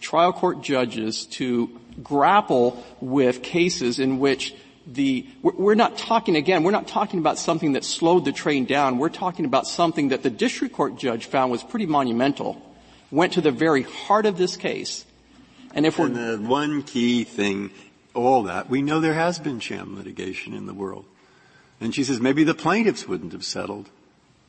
trial court judges to grapple with cases in which the, we're not talking again, we're not talking about something that slowed the train down. We're talking about something that the district court judge found was pretty monumental, went to the very heart of this case. And if we're. And the one key thing, all that, we know there has been sham litigation in the world. And she says maybe the plaintiffs wouldn't have settled.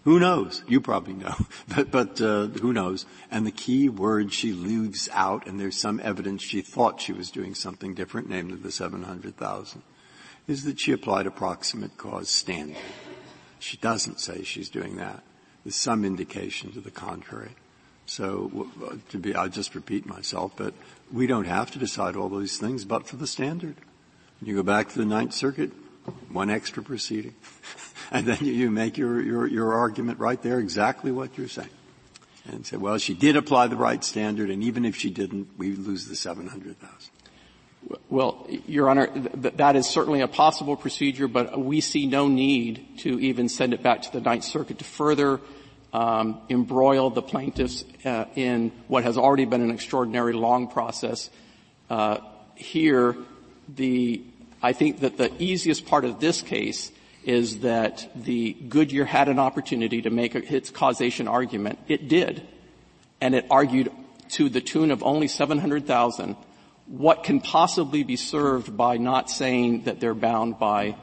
Who knows? You probably know, but, but uh, who knows? And the key word she leaves out, and there's some evidence she thought she was doing something different, namely the 700,000 is that she applied a proximate cause standard. She doesn't say she's doing that. There's some indication to the contrary. So to be, I'll just repeat myself, but we don't have to decide all those things but for the standard. You go back to the Ninth Circuit, one extra proceeding, and then you make your, your, your argument right there exactly what you're saying. And say, well, she did apply the right standard, and even if she didn't, we lose the 700,000. Well, Your Honor, th- that is certainly a possible procedure, but we see no need to even send it back to the Ninth Circuit to further um, embroil the plaintiffs uh, in what has already been an extraordinary long process. Uh, here, the I think that the easiest part of this case is that the Goodyear had an opportunity to make its causation argument. It did, and it argued to the tune of only 700,000 what can possibly be served by not saying that they're bound by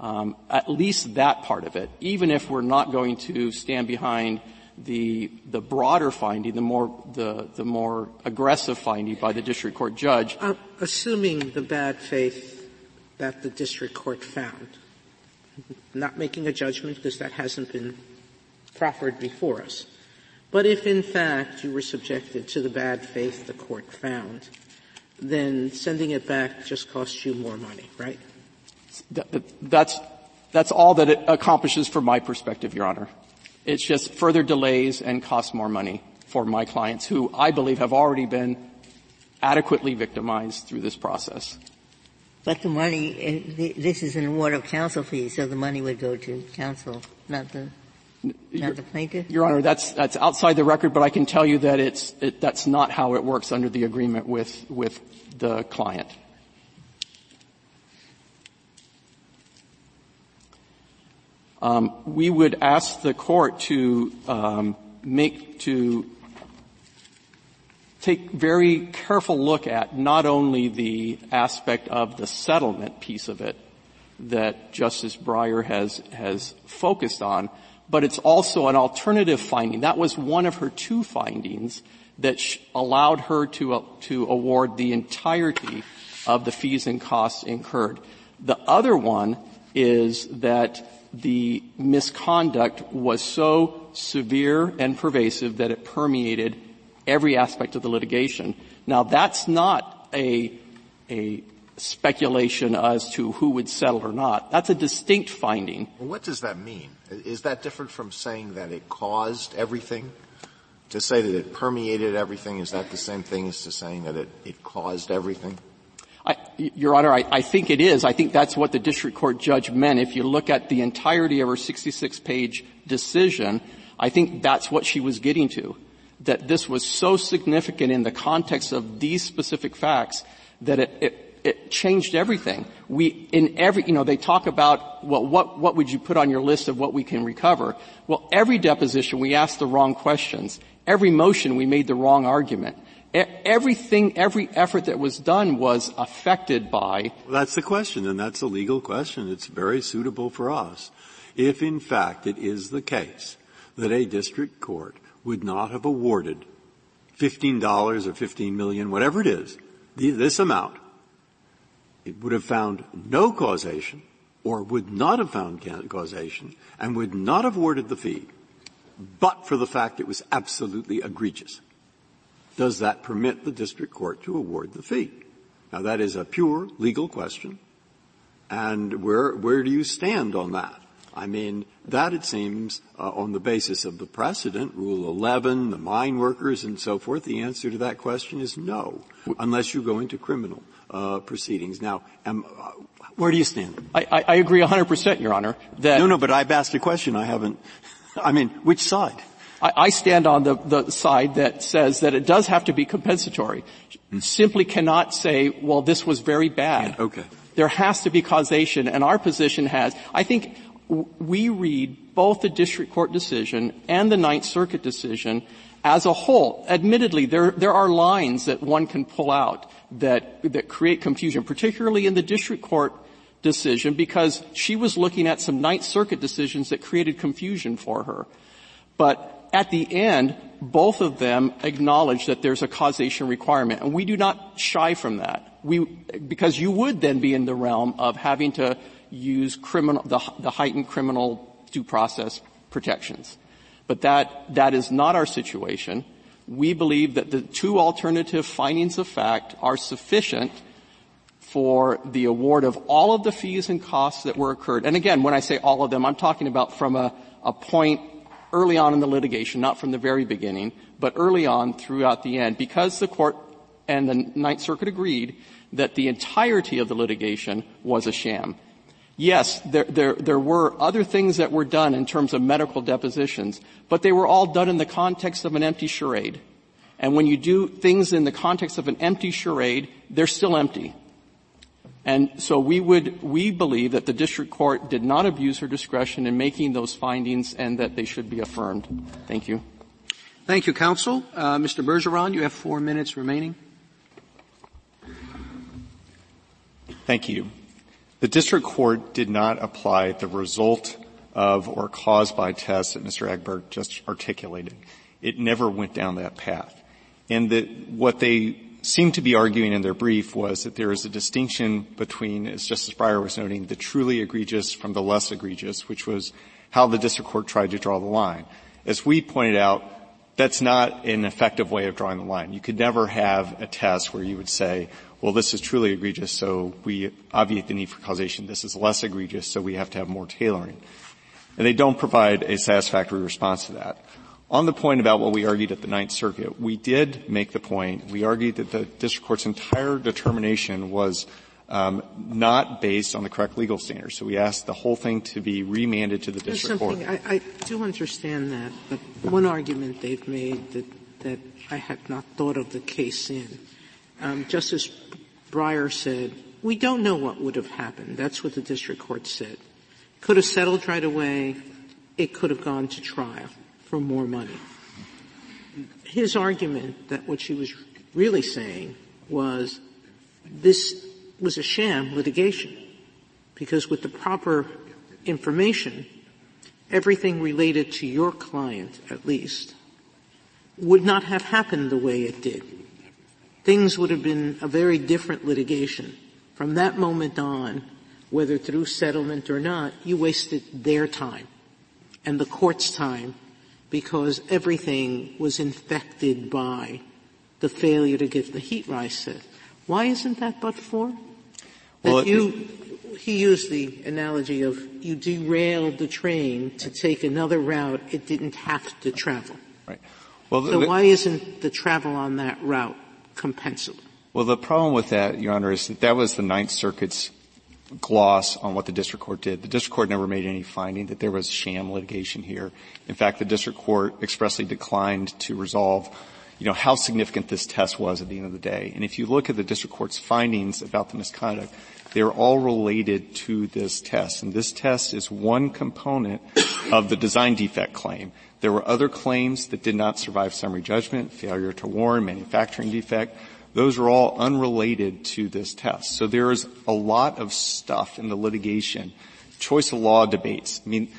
um, at least that part of it, even if we're not going to stand behind the the broader finding, the more the the more aggressive finding by the district court judge. Uh, assuming the bad faith that the district court found, not making a judgment because that hasn't been proffered before us. But if in fact you were subjected to the bad faith the court found, then sending it back just costs you more money, right? That's, that's all that it accomplishes from my perspective, Your Honor. It's just further delays and costs more money for my clients who I believe have already been adequately victimized through this process. But the money, eh, this is an award of counsel fees, so the money would go to counsel, not the not the plaintiff? Your Honor, that's, that's outside the record, but I can tell you that it's, it, that's not how it works under the agreement with, with the client. We would ask the court to um, make to take very careful look at not only the aspect of the settlement piece of it that Justice Breyer has has focused on, but it's also an alternative finding. That was one of her two findings that allowed her to, uh, to award the entirety of the fees and costs incurred. The other one is that the misconduct was so severe and pervasive that it permeated every aspect of the litigation. Now that's not a, a speculation as to who would settle or not. That's a distinct finding. Well, what does that mean? Is that different from saying that it caused everything To say that it permeated everything, is that the same thing as to saying that it, it caused everything? I, Your Honor, I, I, think it is. I think that's what the district court judge meant. If you look at the entirety of her 66-page decision, I think that's what she was getting to. That this was so significant in the context of these specific facts that it, it, it changed everything. We, in every, you know, they talk about, well, what, what would you put on your list of what we can recover? Well, every deposition we asked the wrong questions. Every motion we made the wrong argument everything, every effort that was done was affected by. Well, that's the question, and that's a legal question. It's very suitable for us. If in fact it is the case that a district court would not have awarded $15 or 15 million, whatever it is, this amount, it would have found no causation or would not have found causation and would not have awarded the fee but for the fact it was absolutely egregious does that permit the district court to award the fee? Now that is a pure legal question. And where, where do you stand on that? I mean, that it seems, uh, on the basis of the precedent, Rule 11, the mine workers and so forth, the answer to that question is no, unless you go into criminal, uh, proceedings. Now, uh, where do you stand? I, I, I agree 100%, Your Honor. That no, no, but I've asked a question. I haven't, I mean, which side? I, stand on the, the side that says that it does have to be compensatory. Hmm. Simply cannot say, well, this was very bad. Yeah, okay. There has to be causation, and our position has. I think we read both the district court decision and the Ninth Circuit decision as a whole. Admittedly, there, there are lines that one can pull out that, that create confusion, particularly in the district court decision because she was looking at some Ninth Circuit decisions that created confusion for her. But at the end, both of them acknowledge that there's a causation requirement, and we do not shy from that. We, because you would then be in the realm of having to use criminal, the, the heightened criminal due process protections. But that, that is not our situation. We believe that the two alternative findings of fact are sufficient for the award of all of the fees and costs that were incurred. And again, when I say all of them, I'm talking about from a, a point early on in the litigation, not from the very beginning, but early on throughout the end, because the court and the Ninth Circuit agreed that the entirety of the litigation was a sham. Yes, there, there, there were other things that were done in terms of medical depositions, but they were all done in the context of an empty charade. And when you do things in the context of an empty charade, they're still empty. And so we would, we believe that the district court did not abuse her discretion in making those findings and that they should be affirmed. Thank you. Thank you, counsel. Uh, Mr. Bergeron, you have four minutes remaining. Thank you. The district court did not apply the result of or caused by tests that Mr. Egbert just articulated. It never went down that path. And that what they seemed to be arguing in their brief was that there is a distinction between, as Justice Breyer was noting, the truly egregious from the less egregious, which was how the district court tried to draw the line. As we pointed out, that's not an effective way of drawing the line. You could never have a test where you would say, well, this is truly egregious, so we obviate the need for causation. This is less egregious, so we have to have more tailoring. And they don't provide a satisfactory response to that. On the point about what we argued at the Ninth Circuit, we did make the point, we argued that the district court's entire determination was um, not based on the correct legal standards. So we asked the whole thing to be remanded to the There's district court. I, I do understand that, but one argument they've made that, that I had not thought of the case in. Um, Justice Breyer said, we don't know what would have happened. That's what the district court said. Could have settled right away. It could have gone to trial for more money. His argument that what she was really saying was this was a sham litigation because with the proper information, everything related to your client, at least, would not have happened the way it did. Things would have been a very different litigation. From that moment on, whether through settlement or not, you wasted their time and the court's time because everything was infected by the failure to give the heat rise set. Why isn't that but for? Well, that you, he used the analogy of you derailed the train to take another route it didn't have to travel. Right. Well, the, so why isn't the travel on that route compensable? Well, the problem with that, Your Honor, is that that was the Ninth Circuit's gloss on what the district court did. The district court never made any finding that there was sham litigation here. In fact, the district court expressly declined to resolve you know, how significant this test was at the end of the day. And if you look at the district court's findings about the misconduct, they're all related to this test. And this test is one component of the design defect claim. There were other claims that did not survive summary judgment, failure to warn, manufacturing defect. Those are all unrelated to this test. So there is a lot of stuff in the litigation. Choice of law debates. I mean,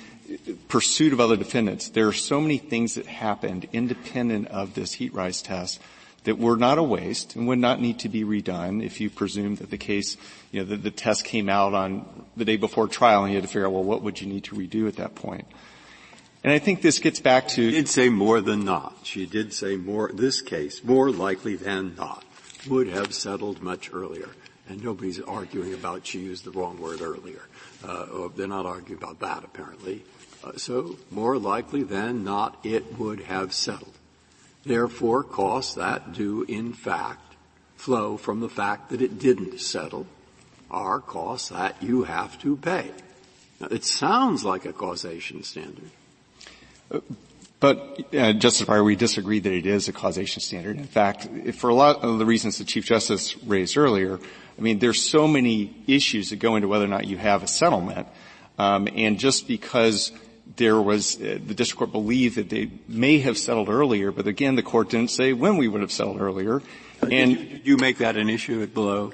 pursuit of other defendants. There are so many things that happened independent of this heat rise test that were not a waste and would not need to be redone if you presume that the case, you know, the, the test came out on the day before trial and you had to figure out, well, what would you need to redo at that point? And I think this gets back to. She did say more than not. She did say more, this case, more likely than not, would have settled much earlier. And nobody's arguing about she used the wrong word earlier. Uh, they're not arguing about that apparently. Uh, so more likely than not, it would have settled. Therefore, costs that do in fact flow from the fact that it didn't settle are costs that you have to pay. Now, it sounds like a causation standard. But, uh, Justice Breyer, we disagree that it is a causation standard. In fact, for a lot of the reasons the Chief Justice raised earlier, I mean, there's so many issues that go into whether or not you have a settlement, um, and just because there was uh, the district court believed that they may have settled earlier, but again, the court didn't say when we would have settled earlier. And did you make that an issue at below?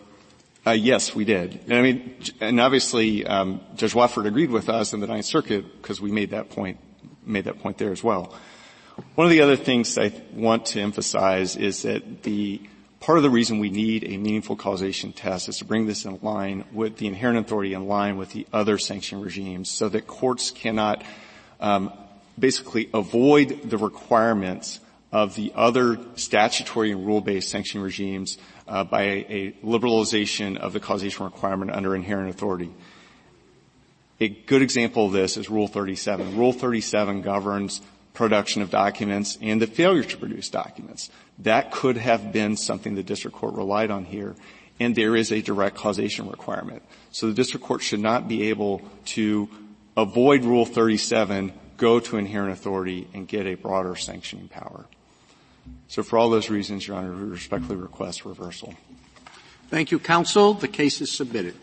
Uh, yes, we did. And I mean, and obviously, um, Judge Watford agreed with us in the Ninth Circuit because we made that point, made that point there as well. One of the other things I want to emphasize is that the part of the reason we need a meaningful causation test is to bring this in line with the inherent authority in line with the other sanction regimes so that courts cannot um, basically avoid the requirements of the other statutory and rule-based sanction regimes uh, by a, a liberalization of the causation requirement under inherent authority. A good example of this is Rule 37. Rule 37 governs production of documents and the failure to produce documents. That could have been something the district court relied on here, and there is a direct causation requirement. So the district court should not be able to avoid Rule 37, go to inherent authority, and get a broader sanctioning power. So for all those reasons, Your Honor, we respectfully request reversal. Thank you, counsel. The case is submitted.